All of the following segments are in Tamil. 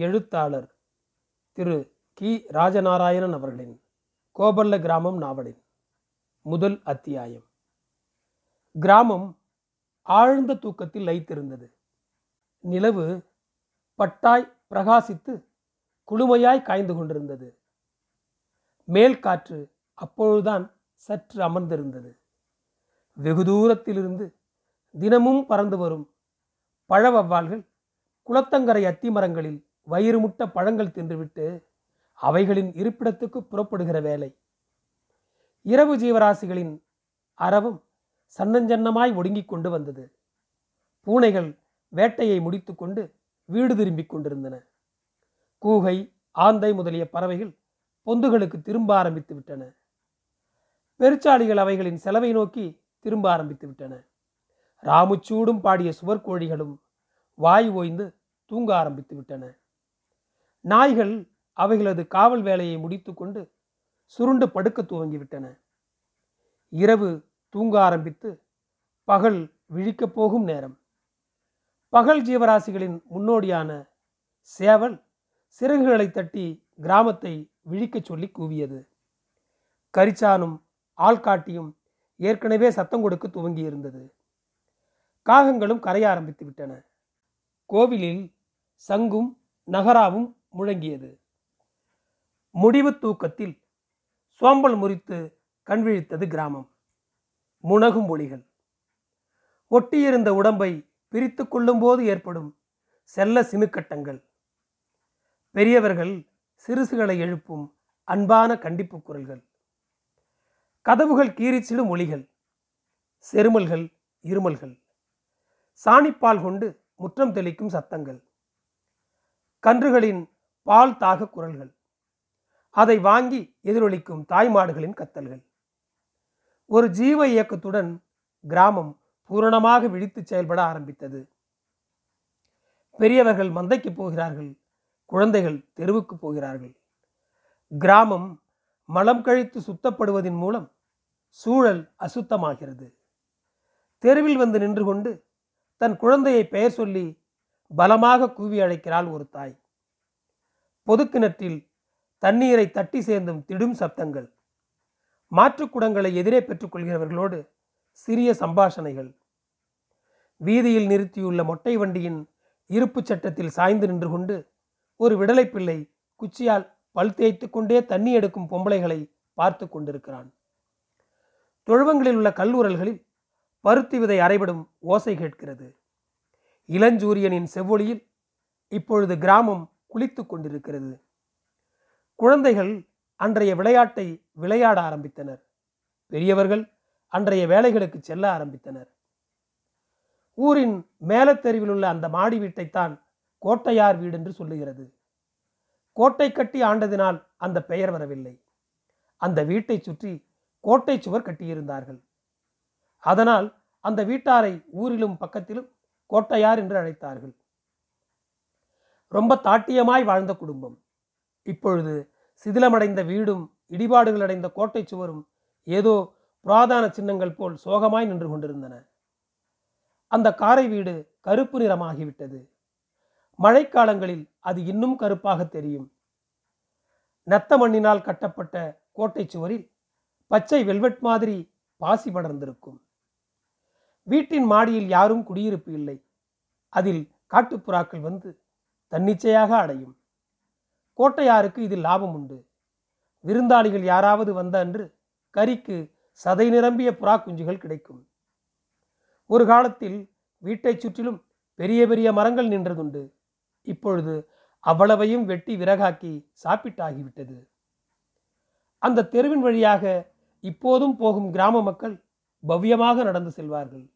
எழுத்தாளர் திரு கி. ராஜநாராயணன் அவர்களின் கோபல்ல கிராமம் நாவலின் முதல் அத்தியாயம். கிராமம் ஆழ்ந்த தூக்கத்தில் லைத்திருந்தது. நிலவு பட்டாய் பிரகாசித்து குளுமையாய் காய்ந்து கொண்டிருந்தது. மேல் காற்று அப்பொழுதுதான் சற்று அமர்ந்திருந்தது. வெகு தூரத்திலிருந்து தினமும் பறந்து வரும் பழவவ்வால்கள் குளத்தங்கரை அத்தி மரங்களில் வயிறு முட்ட பழங்கள் தின்றுவிட்டு அவைகளின் இருப்பிடத்துக்கு புறப்படுகிற வேலை. இரவு ஜீவராசிகளின் அறவும் சன்னஞ்சன்னமாய் ஒடுங்கிக் கொண்டு வந்தது. பூனைகள் வேட்டையை முடித்துக்கொண்டு வீடு திரும்பிக் கொண்டிருந்தன. கூகை ஆந்தை முதலிய பறவைகள் பொந்துகளுக்கு திரும்ப ஆரம்பித்து விட்டன. பெருச்சாளிகள் அவைகளின் செலவை நோக்கி திரும்ப ஆரம்பித்து விட்டன. ராமுச்சூடும் பாடிய சுவர்கோழிகளும் வாய் ஓய்ந்து தூங்க ஆரம்பித்து விட்டன. நாய்கள் அவைகளது காவல் வேலையை முடித்துக்கொண்டு சுருண்டு படுக்க துவங்கிவிட்டன. இரவு தூங்க ஆரம்பித்து பகல் விழிக்கப் போகும் நேரம். பகல் ஜீவராசிகளின் முன்னோடியான சேவல் சிறகுகளை தட்டி கிராமத்தை விழிக்கச் சொல்லி கூவியது. கரிச்சானும் ஆள்காட்டியும் ஏற்கனவே சத்தம் கொடுக்க துவங்கியிருந்தது. காகங்களும் கரைய ஆரம்பித்து விட்டன கோவிலில் சங்கும் நகராவும் முழங்கியது. முடிவு தூக்கத்தில் சோம்பல் முறித்து கண்விழித்தது கிராமம். முனகும் ஒளிகள். ஒட்டியிருந்த உடம்பை பிரித்து கொள்ளும்போது ஏற்படும் செல்ல சினுக்கட்டங்கள் பெரியவர்கள் சிறுசுகளை எழுப்பும் அன்பான கண்டிப்பு குரல்கள். கதவுகள் கீறிச்சிடும் ஒளிகள். செருமல்கள் இருமல்கள். சாணிப்பால் கொண்டு முற்றம் தெளிக்கும் சத்தங்கள். கன்றுகளின் பால் தாக குரல்கள். அதை வாங்கி எதிரொலிக்கும் தாய்மாடுகளின் கத்தல்கள். ஒரு ஜீவ இயக்கத்துடன் கிராமம் பூரணமாக விழித்து செயல்பட ஆரம்பித்தது. பெரியவர்கள் மந்தைக்கு போகிறார்கள் குழந்தைகள் தெருவுக்கு போகிறார்கள். கிராமம் மலம் கழித்து சுத்தப்படுவதன் மூலம் சூழல் அசுத்தமாகிறது. தெருவில் வந்து நின்று கொண்டு தன் குழந்தையை பெயர் சொல்லி பலமாக கூவி அழைக்கிறாள் ஒரு தாய். பொதுக்கிணற்றில் தண்ணீரை தட்டி சேர்ந்தும் திடும் சப்தங்கள். மாற்றுக்குடங்களை எதிரே பெற்றுக்கொள்கிறவர்களோடு சிறிய சம்பாஷணைகள். வீதியில் நிறுத்தியுள்ள மொட்டை வண்டியின் இருப்புச் சட்டத்தில் சாய்ந்து நின்று கொண்டு ஒரு விடலை பிள்ளை குச்சியால் பல் தேய்த்து கொண்டே தண்ணி எடுக்கும் பொம்பளைகளை பார்த்து கொண்டிருக்கிறான். தொழுவங்களில் உள்ள கல்லூரல்களில் பருத்தி விதை அரைபடும் ஓசை கேட்கிறது. இளஞ்சூரியனின் செவ்வொளியில் இப்பொழுது கிராமம் குளித்து கொண்டிருக்கிறது. குழந்தைகள் அன்றைய விளையாட்டை விளையாட ஆரம்பித்தனர். பெரியவர்கள் அன்றைய வேலைகளுக்கு செல்ல ஆரம்பித்தனர். ஊரின் மேலத்தெருவில் உள்ள அந்த மாடி வீட்டைத்தான் கோட்டையார் வீடு என்று சொல்லுகிறது. கோட்டை கட்டி ஆண்டதினால் அந்த பெயர் வரவில்லை. அந்த வீட்டை சுற்றி கோட்டை சுவர் கட்டியிருந்தார்கள். அதனால் அந்த வீட்டாரை ஊரிலும் பக்கத்திலும் கோட்டையார் என்று அழைத்தார்கள். ரொம்ப தாட்டியமாய் வாழ்ந்த குடும்பம். இப்பொழுது சிதிலமடைந்த வீடும் இடிபாடுகள் அடைந்த கோட்டை சுவரும் ஏதோ புராதான சின்னங்கள் போல் சோகமாய் நின்று கொண்டிருந்தன. அந்த காரை வீடு கருப்பு நிறமாகிவிட்டது. மழைக்காலங்களில் அது இன்னும் கருப்பாக தெரியும். நத்த மண்ணினால் கட்டப்பட்ட கோட்டை சுவரில் பச்சை வெல்வெட் மாதிரி பாசி படர்ந்திருக்கும். வீட்டின் மாடியில் யாரும் குடியிருப்பு இல்லை. அதில் காட்டுப்புறாக்கள் வந்து தன்னிச்சையாக அடையும். கோட்டையாருக்கு இதில் லாபம் உண்டு. விருந்தாளிகள் யாராவது வந்த அன்று கறிக்கு சதை நிரம்பிய புறா குஞ்சுகள் கிடைக்கும். ஒரு காலத்தில் வீட்டைச் சுற்றிலும் பெரிய பெரிய மரங்கள் நின்றதுண்டு. இப்பொழுது அவ்வளவையும் வெட்டி விறகாக்கி சாப்பிட்டாகிவிட்டது. அந்த தெருவின் வழியாக இப்போதும் போகும் கிராம மக்கள் பவ்யமாக நடந்து செல்வார்கள்.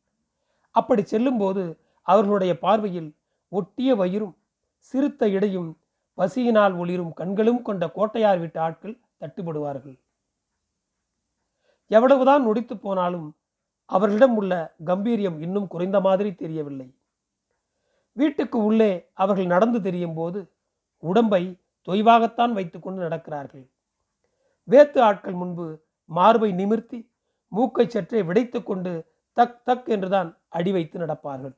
அப்படி செல்லும்போது அவர்களுடைய பார்வையில் ஒட்டிய வயிறும் சிறுத்த இடையும் பசியினால் ஒளிரும் கண்களும் கொண்ட கோட்டையார் வீட்டு ஆட்கள் தட்டுப்படுவார்கள் எவ்வளவுதான் நொடித்து போனாலும் அவர்களிடம் உள்ள கம்பீரியம் இன்னும் குறைந்த மாதிரி தெரியவில்லை. வீட்டுக்கு உள்ளே அவர்கள் நடந்து தெரியும் போது உடம்பை தொய்வாகத்தான் வைத்துக்கொண்டு நடக்கிறார்கள். வேத்து ஆட்கள் முன்பு மார்பை நிமிர்த்தி மூக்கை சற்றே விடைத்து கொண்டு தக் தக் என்றுதான் அடி வைத்து நடப்பார்கள்.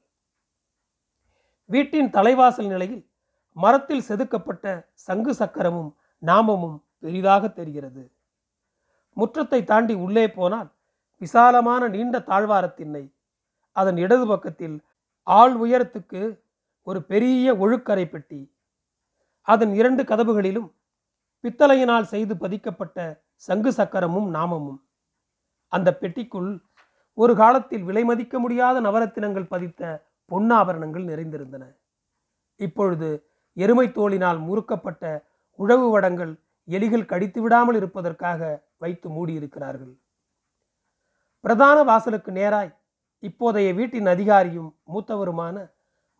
வீட்டின் தலைவாசல் நிலையில் மரத்தில் செதுக்கப்பட்ட சங்கு சக்கரமும் நாமமும் பெரிதாக தெரிகிறது. முற்றத்தை தாண்டி உள்ளே போனால் விசாலமான நீண்ட தாழ்வாரத்திண்ணை அதன் இடது பக்கத்தில் ஆள் உயரத்துக்கு ஒரு பெரிய ஒழுக்கரை பெட்டி. அதன் இரண்டு கதவுகளிலும் பித்தளையினால் செய்து பதிக்கப்பட்ட சங்கு சக்கரமும் நாமமும். அந்த பெட்டிக்குள் ஒரு காலத்தில் விலை மதிக்க முடியாத நவரத்தினங்கள் பதித்த பொன்னாபரணங்கள் நிறைந்திருந்தன. இப்பொழுது எருமை தோளினால் முறுக்கப்பட்ட உழவு வடங்கள் எலிகள் கடித்து விடாமல் இருப்பதற்காக வைத்து மூடியிருக்கிறார்கள். பிரதான வாசலுக்கு நேராய் இப்போதைய வீட்டின் அதிகாரியும் மூத்தவருமான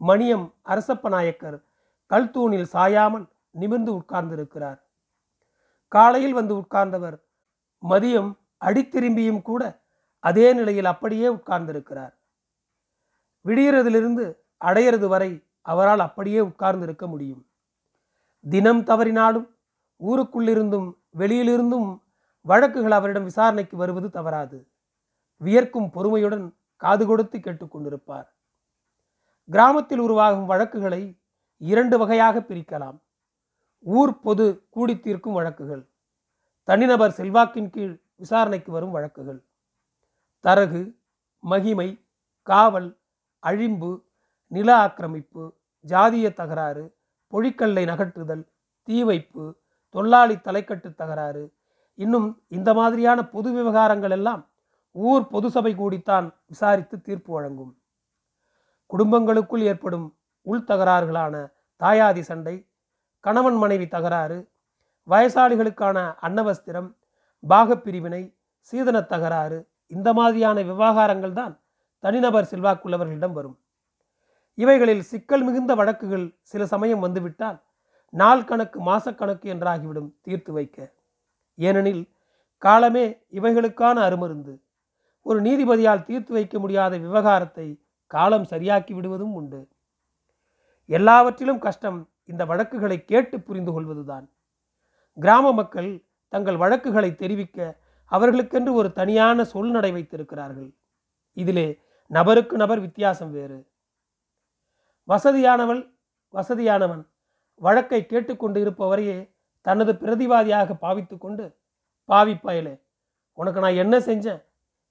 மணியம் அரசப்ப நாயக்கர் கல்தூணில் சாயாமல் நிமிர்ந்து உட்கார்ந்திருக்கிறார். காலையில் வந்து உட்கார்ந்தவர் மதியம் அடித்திரும்பியும் கூட அதே நிலையில் அப்படியே உட்கார்ந்திருக்கிறார். விடியறதிலிருந்து அடையிறது வரை அவரால் அப்படியே உட்கார்ந்து இருக்க முடியும். தினம் தவறினாலும் ஊருக்குள்ளிருந்தும் வெளியிலிருந்தும் வழக்குகள் அவரிடம் விசாரணைக்கு வருவது தவறாது. வியர்க்கும் பொறுமையுடன் காது கொடுத்து கேட்டுக்கொண்டிருப்பார் கிராமத்தில் உருவாகும் வழக்குகளை இரண்டு வகையாக பிரிக்கலாம். ஊர் பொது கூடி தீர்க்கும் வழக்குகள் தனிநபர் செல்வாக்கின் கீழ் விசாரணைக்கு வரும் வழக்குகள். தரகு மகிமை காவல் அழிம்பு நில ஆக்கிரமிப்பு ஜாதிய தகராறு பொழிக்கல்லை நகற்றுதல் தீ வைப்பு தொல்லாளி தலைக்கட்டு தகராறு. இன்னும் இந்த மாதிரியான பொது விவகாரங்கள் எல்லாம் ஊர் பொது சபை கூடித்தான் விசாரித்து தீர்ப்பு வழங்கும். குடும்பங்களுக்குள் ஏற்படும் உள் தகராறுகளான தாயாதி சண்டை கணவன் மனைவி தகராறு வயசாளிகளுக்கான அன்னவஸ்திரம் பாகப்பிரிவினை சீதன தகராறு இந்த மாதிரியான விவகாரங்கள் தான் தனிநபர் செல்வாக்குள்ளவர்களிடம் வரும். இவைகளில் சிக்கல் மிகுந்த வழக்குகள் சில சமயம் வந்துவிட்டால் நாள் கணக்கு மாசக்கணக்கு என்றாகிவிடும் தீர்த்து வைக்க. ஏனெனில் காலமே இவைகளுக்கான அருமருந்து. ஒரு நீதிபதியால் தீர்த்து வைக்க முடியாத விவகாரத்தை காலம் சரியாக்கி விடுவதும் உண்டு. எல்லாவற்றிலும் கஷ்டம் இந்த வழக்குகளை கேட்டு புரிந்து கொள்வதுதான். கிராம மக்கள் தங்கள் வழக்குகளை தெரிவிக்க அவர்களுக்கென்று ஒரு தனியான சொல் நடை வைத்திருக்கிறார்கள். இதிலே நபருக்கு நபர் வித்தியாசம் வேறு. வசதியானவள் வசதியானவன். வழக்கை கேட்டுக்கொண்டு இருப்பவரையே தனது பிரதிவாதியாக பாவித்து கொண்டு பாவி பயலே உனக்கு நான் என்ன செஞ்சேன்?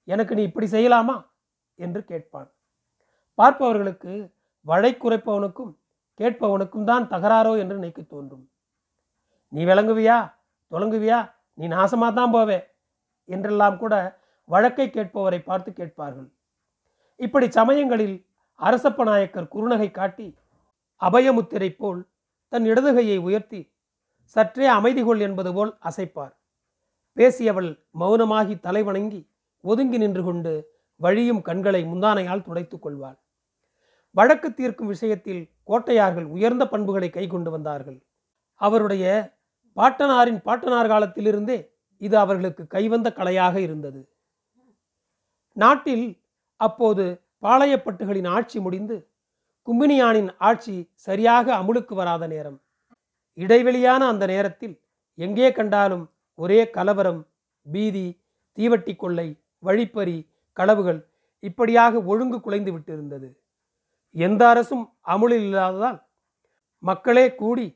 எனக்கு நீ இப்படி செய்யலாமா? என்று கேட்பான். பார்ப்பவர்களுக்கு வழை குறைப்பவனுக்கும் கேட்பவனுக்கும் தான் தகராறோ என்று நினைக்க தோன்றும். நீ விளங்குவியா? தொலங்குவியா? நீ நாசமாக தான் போவே? என்றெல்லாம் கூட வழக்கை கேட்பவரை பார்த்து கேட்பார்கள். இப்படி சமயங்களில் அரசப்ப நாயக்கர் குறுநகை காட்டி அபயமுத்திரை போல் தன் இடதுகையை உயர்த்தி சற்றே அமைதி கொள் என்பது போல் அசைப்பார். பேசியவள் மௌனமாகி தலை வணங்கி ஒதுங்கி நின்று கொண்டு வழியும் கண்களை முந்தானையால் துடைத்துக் கொள்வாள். வழக்கு தீர்க்கும் விஷயத்தில் கோட்டையார்கள் உயர்ந்த பண்புகளை கைக்கொண்டு வந்தார்கள். அவருடைய பாட்டனாரின் பாட்டனார் காலத்திலிருந்தே இது அவர்களுக்கு கைவந்த கலையாக இருந்தது. நாட்டில் அப்போது பாளையப்பட்டுகளின் ஆட்சி முடிந்து கும்பினியானின் ஆட்சி சரியாக அமுலுக்கு வராத நேரம். இடைவெளியான அந்த நேரத்தில் எங்கே கண்டாலும் ஒரே கலவரம் பீதி தீவட்டி கொள்ளை வழிப்பறி களவுகள் இப்படியாக ஒழுங்கு குலைந்து விட்டிருந்தது. எந்த அரசும் அமுலில் இல்லாததால் மக்களே கூடி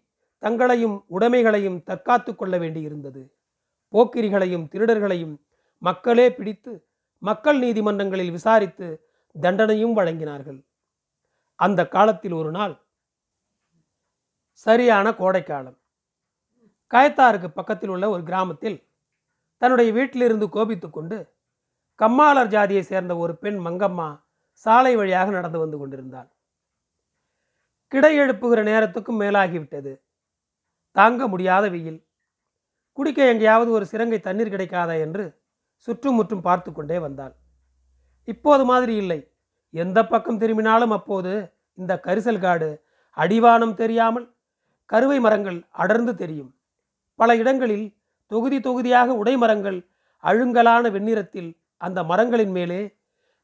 தங்களையும் உடைமைகளையும் தற்காத்து கொள்ள வேண்டியிருந்தது. போக்கிரிகளையும் திருடர்களையும் மக்களே பிடித்து மக்கள் நீதிமன்றங்களில் விசாரித்து தண்டனையும் வழங்கினார்கள். அந்த காலத்தில் ஒரு நாள் சரியான கோடைக்காலம். கயத்தாருக்கு பக்கத்தில் உள்ள ஒரு கிராமத்தில் தன்னுடைய வீட்டிலிருந்து கோபித்து கொண்டு கம்மாளர் ஜாதியை சேர்ந்த ஒரு பெண் மங்கம்மா சாலை வழியாக நடந்து வந்து கொண்டிருந்தாள். கிடை எழுப்புகிற நேரத்துக்கும் மேலாகிவிட்டது. தாங்க முடியாத வெயில். குடிக்க எங்கேயாவது ஒரு சிறங்கை தண்ணீர் கிடைக்காதா என்று சுற்றுமுற்றும் பார்த்து கொண்டே வந்தாள். இப்போது மாதிரி இல்லை. எந்த பக்கம் திரும்பினாலும் அப்போது இந்த கரிசல் காடு அடிவானம் தெரியாமல் கருவை மரங்கள் அடர்ந்து தெரியும். பல இடங்களில் தொகுதி தொகுதியாக உடைமரங்கள் அழுங்கலான வெண்ணிறத்தில் அந்த மரங்களின் மேலே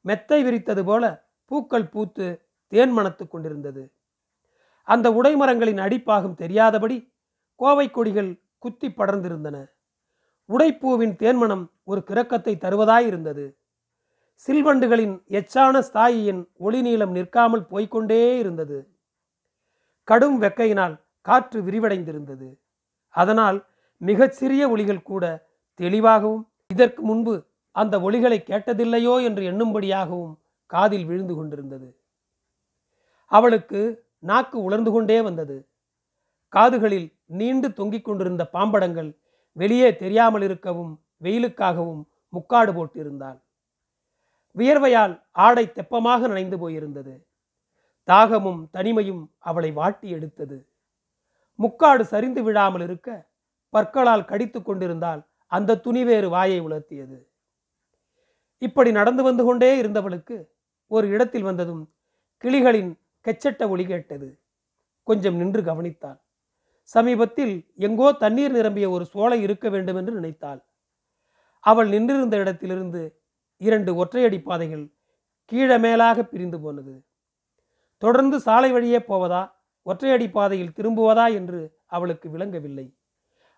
மெத்தை விரித்தது போல பூக்கள் பூத்து தேன் மணத்து கொண்டிருந்தது. அந்த உடைமரங்களின் அடிப்பாகம் தெரியாதபடி கோவை கொடிகள் குத்தி படர்ந்திருந்தன. உடைப்பூவின் தேன்மணம் ஒரு கிறக்கத்தை தருவதாயிருந்தது. சில்வண்டுகளின் எச்சான ஸ்தாயியின் ஒளி நீளம் நிற்காமல் போய்க்கொண்டே இருந்தது. கடும் வெக்கையினால் காற்று விரிவடைந்திருந்தது. அதனால் மிகச்சிறிய ஒளிகள் கூட தெளிவாகவும் இதற்கு முன்பு அந்த ஒளிகளை கேட்டதில்லையோ என்று எண்ணும்படியாகவும் காதில் விழுந்து கொண்டிருந்தது. அவளுக்கு நாக்கு உலர்ந்து கொண்டே வந்தது. காதுகளில் நீண்டு தொங்கிக் கொண்டிருந்த பாம்படங்கள் வெளியே தெரியாமல் இருக்கவும் வெயிலுக்காகவும் முக்காடு போட்டிருந்தாள். வியர்வையால் ஆடை தெப்பமாக நனைந்து போயிருந்தது. தாகமும் தனிமையும் அவளை வாட்டி எடுத்தது. முக்காடு சரிந்து விழாமல் இருக்க பற்களால் கடித்து கொண்டிருந்தால் அந்த துணி வேறு வாயை உலர்த்தியது. இப்படி நடந்து வந்து கொண்டே இருந்தவளுக்கு ஒரு இடத்தில் வந்ததும் கிளிகளின் கெச்சட்ட ஒளி கேட்டது. கொஞ்சம் நின்று கவனித்தாள். சமீபத்தில் எங்கோ தண்ணீர் நிரம்பிய ஒரு சோலை இருக்க வேண்டும் என்று நினைத்தாள். அவள் நின்றிருந்த இடத்திலிருந்து இரண்டு ஒற்றையடி பாதைகள் கீழே மேலாக பிரிந்து போனது. தொடர்ந்து சாலை வழியே போவதா ஒற்றையடி பாதையில் திரும்புவதா என்று அவளுக்கு விளங்கவில்லை.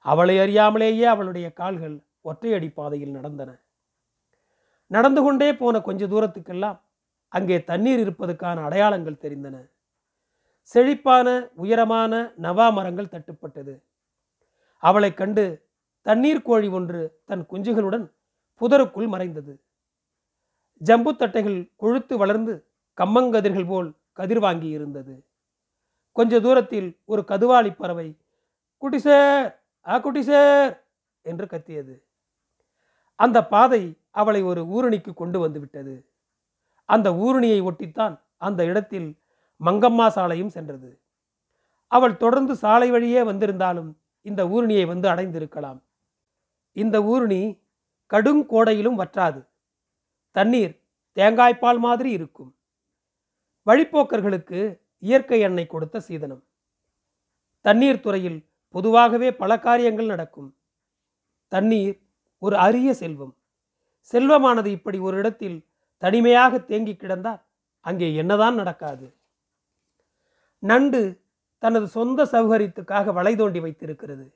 அவளை அறியாமலேயே அவளுடைய கால்கள் ஒற்றையடி பாதையில் நடந்தன. நடந்து கொண்டே போன கொஞ்ச தூரத்துக்கெல்லாம் அங்கே தண்ணீர் இருப்பதற்கான அடையாளங்கள் தெரிந்தன. செழிப்பான உயரமான நவா மரங்கள் தட்டுப்பட்டது. அவளைக் கண்டு தண்ணீர் கோழி ஒன்று தன் குஞ்சுகளுடன் புதருக்குள் மறைந்தது. ஜம்பு தட்டைகள் கொழுத்து வளர்ந்து கம்மங்கதிர்கள் போல் கதிர் வாங்கி இருந்தது கொஞ்ச தூரத்தில் ஒரு கதுவாளி பறவை குட்டிசேர் ஆ குட்டிசேர் என்று கத்தியது. அந்த பாதை அவளை ஒரு ஊரணிக்கு கொண்டு வந்து விட்டது. அந்த ஊருணியை ஒட்டித்தான் அந்த இடத்தில் மங்கம்மா சாலையும் சென்றது. அவள் தொடர்ந்து சாலை வழியே வந்திருந்தாலும் இந்த ஊருணியை வந்து அடைந்திருக்கலாம். இந்த ஊருணி கடுங்கோடையிலும் வற்றாது. தண்ணீர் தேங்காய்ப்பால் மாதிரி இருக்கும். வழிப்போக்கர்களுக்கு இயற்கை எண்ணெய் கொடுத்த சீதனம். தண்ணீர் துறையில் பொதுவாகவே பல காரியங்கள் நடக்கும். தண்ணீர் ஒரு அரிய செல்வம். செல்வமானது இப்படி ஒரு இடத்தில் தனிமையாக தேங்கி கிடந்தால் அங்கே என்னதான் நடக்காது. நண்டு தனது சொந்த சௌகரியத்துக்காக வலை தோண்டி வைத்திருக்கிறது.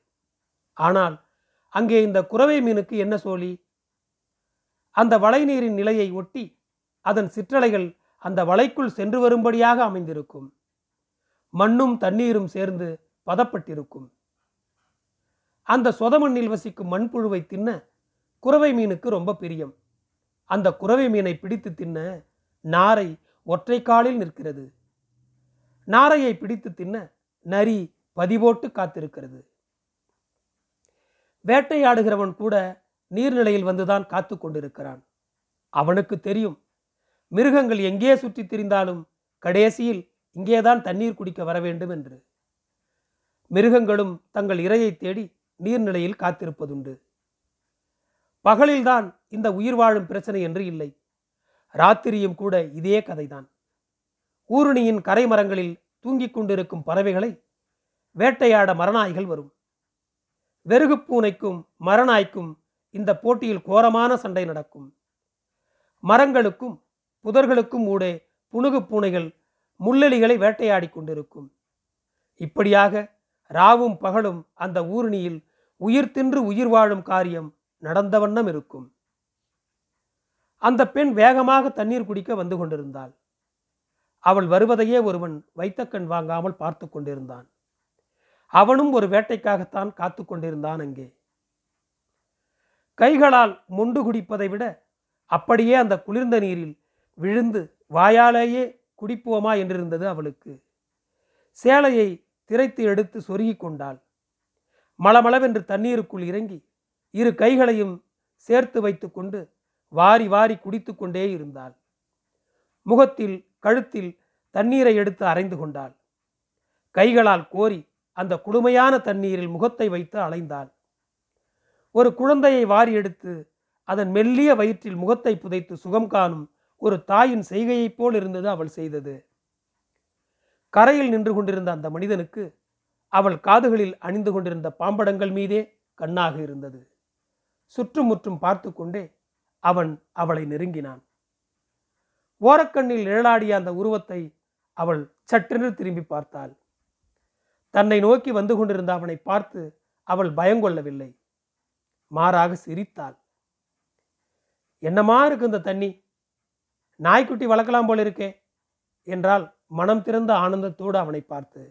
ஆனால் அங்கே இந்த குறவை மீனுக்கு என்ன சோழி? அந்த வளைநீரின் நிலையை ஒட்டி அதன் சிற்றலைகள் அந்த வலைக்குள் சென்று வரும்படியாக அமைந்திருக்கும். மண்ணும் தண்ணீரும் சேர்ந்து பதப்பட்டிருக்கும். அந்த சொத மண்ணில் வசிக்கும் மண்புழுவை தின்ன குறவை மீனுக்கு ரொம்ப பிரியம். அந்த குறவை மீனை பிடித்து தின்ன நாரை ஒற்றை காலில் நிற்கிறது. நாரையை பிடித்து தின்ன நரி பதிவோட்டு காத்திருக்கிறது. வேட்டையாடுகிறவன் கூட நீர்நிலையில் வந்துதான் காத்து கொண்டிருக்கிறான். அவனுக்கு தெரியும் மிருகங்கள் எங்கே சுற்றித் திரிந்தாலும் கடைசியில் இங்கேதான் தண்ணீர் குடிக்க வர வேண்டும் என்று. மிருகங்களும் தங்கள் இரையை தேடி நீர்நிலையில் காத்திருப்பதுண்டு. பகலில்தான் இந்த உயிர் வாழும் பிரச்சனை என்று இல்லை. ராத்திரியும் கூட இதே கதைதான். ஊருணியின் கரை மரங்களில் தூங்கிக் கொண்டிருக்கும் பறவைகளை வேட்டையாட மரநாய்கள் வரும். வெறுகு பூனைக்கும் மரநாய்க்கும் இந்த போட்டியில் கோரமான சண்டை நடக்கும். மரங்களுக்கும் புதர்களுக்கும் ஊடே புனுகு பூனைகள் முள்ளெலிகளை வேட்டையாடி கொண்டிருக்கும். இப்படியாக ராவும் பகலும் அந்த ஊரணியில் உயிர் தின்று உயிர் வாழும் காரியம் நடந்த வண்ணம் இருக்கும். அந்த பெண் வேகமாக தண்ணீர் குடிக்க வந்து கொண்டிருந்தாள். அவள் வருவதையே ஒருவன் வைத்த கண் வாங்காமல் பார்த்து கொண்டிருந்தான். அவனும் ஒரு வேட்டைக்காகத்தான் காத்து கொண்டிருந்தான் அங்கே. கைகளால் முண்டு குடிப்பதை விட அப்படியே அந்த குளிர்ந்த நீரில் விழுந்து வாயாலேயே குடிப்போமா என்றிருந்தது அவளுக்கு. சேலையை திரைத்து எடுத்து சொருகி கொண்டாள். மளமளவென்று தண்ணீருக்குள் இறங்கி இரு கைகளையும் சேர்த்து வைத்துக்கொண்டு வாரி வாரி குடித்து கொண்டே இருந்தாள். முகத்தில் கழுத்தில் தண்ணீரை எடுத்து அரைந்து கொண்டாள். கைகளால் கோரி அந்த குளுமையான தண்ணீரில் முகத்தை வைத்து அலைந்தாள். ஒரு குழந்தையை வாரி எடுத்து அதன் மெல்லிய வயிற்றில் முகத்தை புதைத்து சுகம் காணும் ஒரு தாயின் செய்கையைப் போல் இருந்தது அவள் செய்தது. கரையில் நின்று கொண்டிருந்த அந்த மனிதனுக்கு அவள் காதுகளில் அணிந்து கொண்டிருந்த பாம்படங்கள் மீதே கண்ணாக இருந்தது. சுற்றுமுற்றும் பார்த்து கொண்டே அவன் அவளை நெருங்கினான். ஓரக்கண்ணில் நிழலாடிய அந்த உருவத்தை அவள் சற்றென்று திரும்பி பார்த்தாள். தன்னை நோக்கி வந்து கொண்டிருந்த அவனை பார்த்து அவள் பயங்கொள்ளவில்லை. மாறாக சிரித்தாள். என்னமா இருக்கு இந்த தண்ணி? நாய்க்குட்டி வளர்க்கலாம் போல இருக்கே என்றால் மனம் திறந்த ஆனந்தத்தோடு அவனை பார்த்து.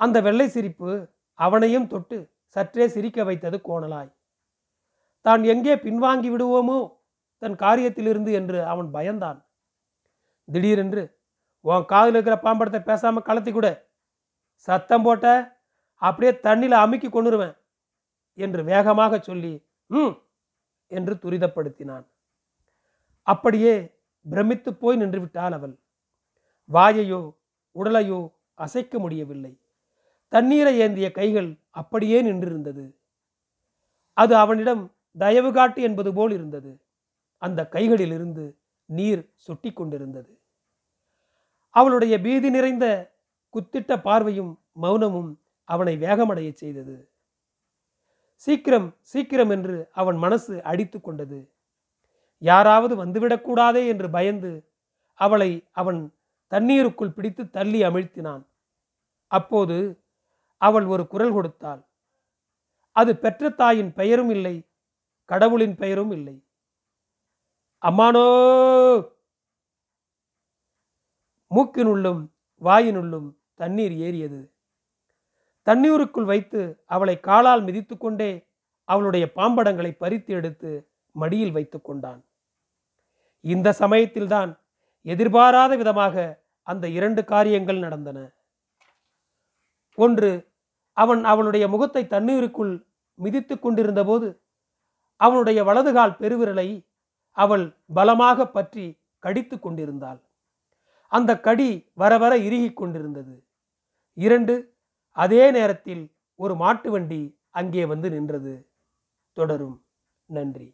அந்த வெள்ளை சிரிப்பு அவனையும் தொட்டு சற்றே சிரிக்க வைத்தது கோணலாய். தான் எங்கே பின்வாங்கி விடுவோமோ தன் காரியத்திலிருந்து என்று அவன் பயந்தான். திடீரென்று உன் காதில் இருக்கிற பாம்படத்தை பேசாம கலத்தி கூட. சத்தம் போட்ட அப்படியே தண்ணியில் அமுக்கி கொண்டுருவேன் என்று வேகமாக சொல்லி ம் என்று துரிதப்படுத்தினான். அப்படியே பிரமித்து போய் நின்றுவிட்டாள் அவள். வாயையோ உடலையோ அசைக்க முடியவில்லை. தண்ணீரை ஏந்திய கைகள் அப்படியே நின்றிருந்தது. அது அவனிடம் தயவு காட்டு என்பது போல் இருந்தது. அந்த கைகளிலிருந்து நீர் சொட்டி கொண்டிருந்தது. அவளுடைய பீதி நிறைந்த குத்திட்ட பார்வையும் மௌனமும் அவனை வேகமடைய செய்தது. சீக்கிரம் சீக்கிரம் என்று அவன் மனசு அடித்து கொண்டது. யாராவது வந்துவிடக்கூடாதே என்று பயந்து அவளை அவன் தண்ணீருக்குள் பிடித்து தள்ளி அமிழ்த்தினான். அப்போது அவள் ஒரு குரல் கொடுத்தாள். அது பெற்ற தாயின் பெயரும் இல்லை கடவுளின் பெயரும் இல்லை. அம்மானோ! மூக்கினுள்ளும் வாயினுள்ளும் தண்ணீர் ஏறியது. தண்ணீருக்குள் வைத்து அவளை காலால் மிதித்து கொண்டே அவளுடைய பாம்படங்களை பறித்து எடுத்து மடியில் வைத்து கொண்டான். இந்த சமயத்தில்தான் எதிர்பாராத விதமாக அந்த இரண்டு காரியங்கள் நடந்தன. ஒன்று அவன் அவளுடைய முகத்தை தண்ணீருக்குள் மிதித்து கொண்டிருந்த போது அவனுடைய வலதுகால் பெருவிரலை அவள் பலமாக பற்றி கடித்து கொண்டிருந்தாள். அந்த கடி வர வர இறுகிக் கொண்டிருந்தது. இரண்டு அதே நேரத்தில் ஒரு மாட்டு வண்டி அங்கே வந்து நின்றது. தொடரும். நன்றி.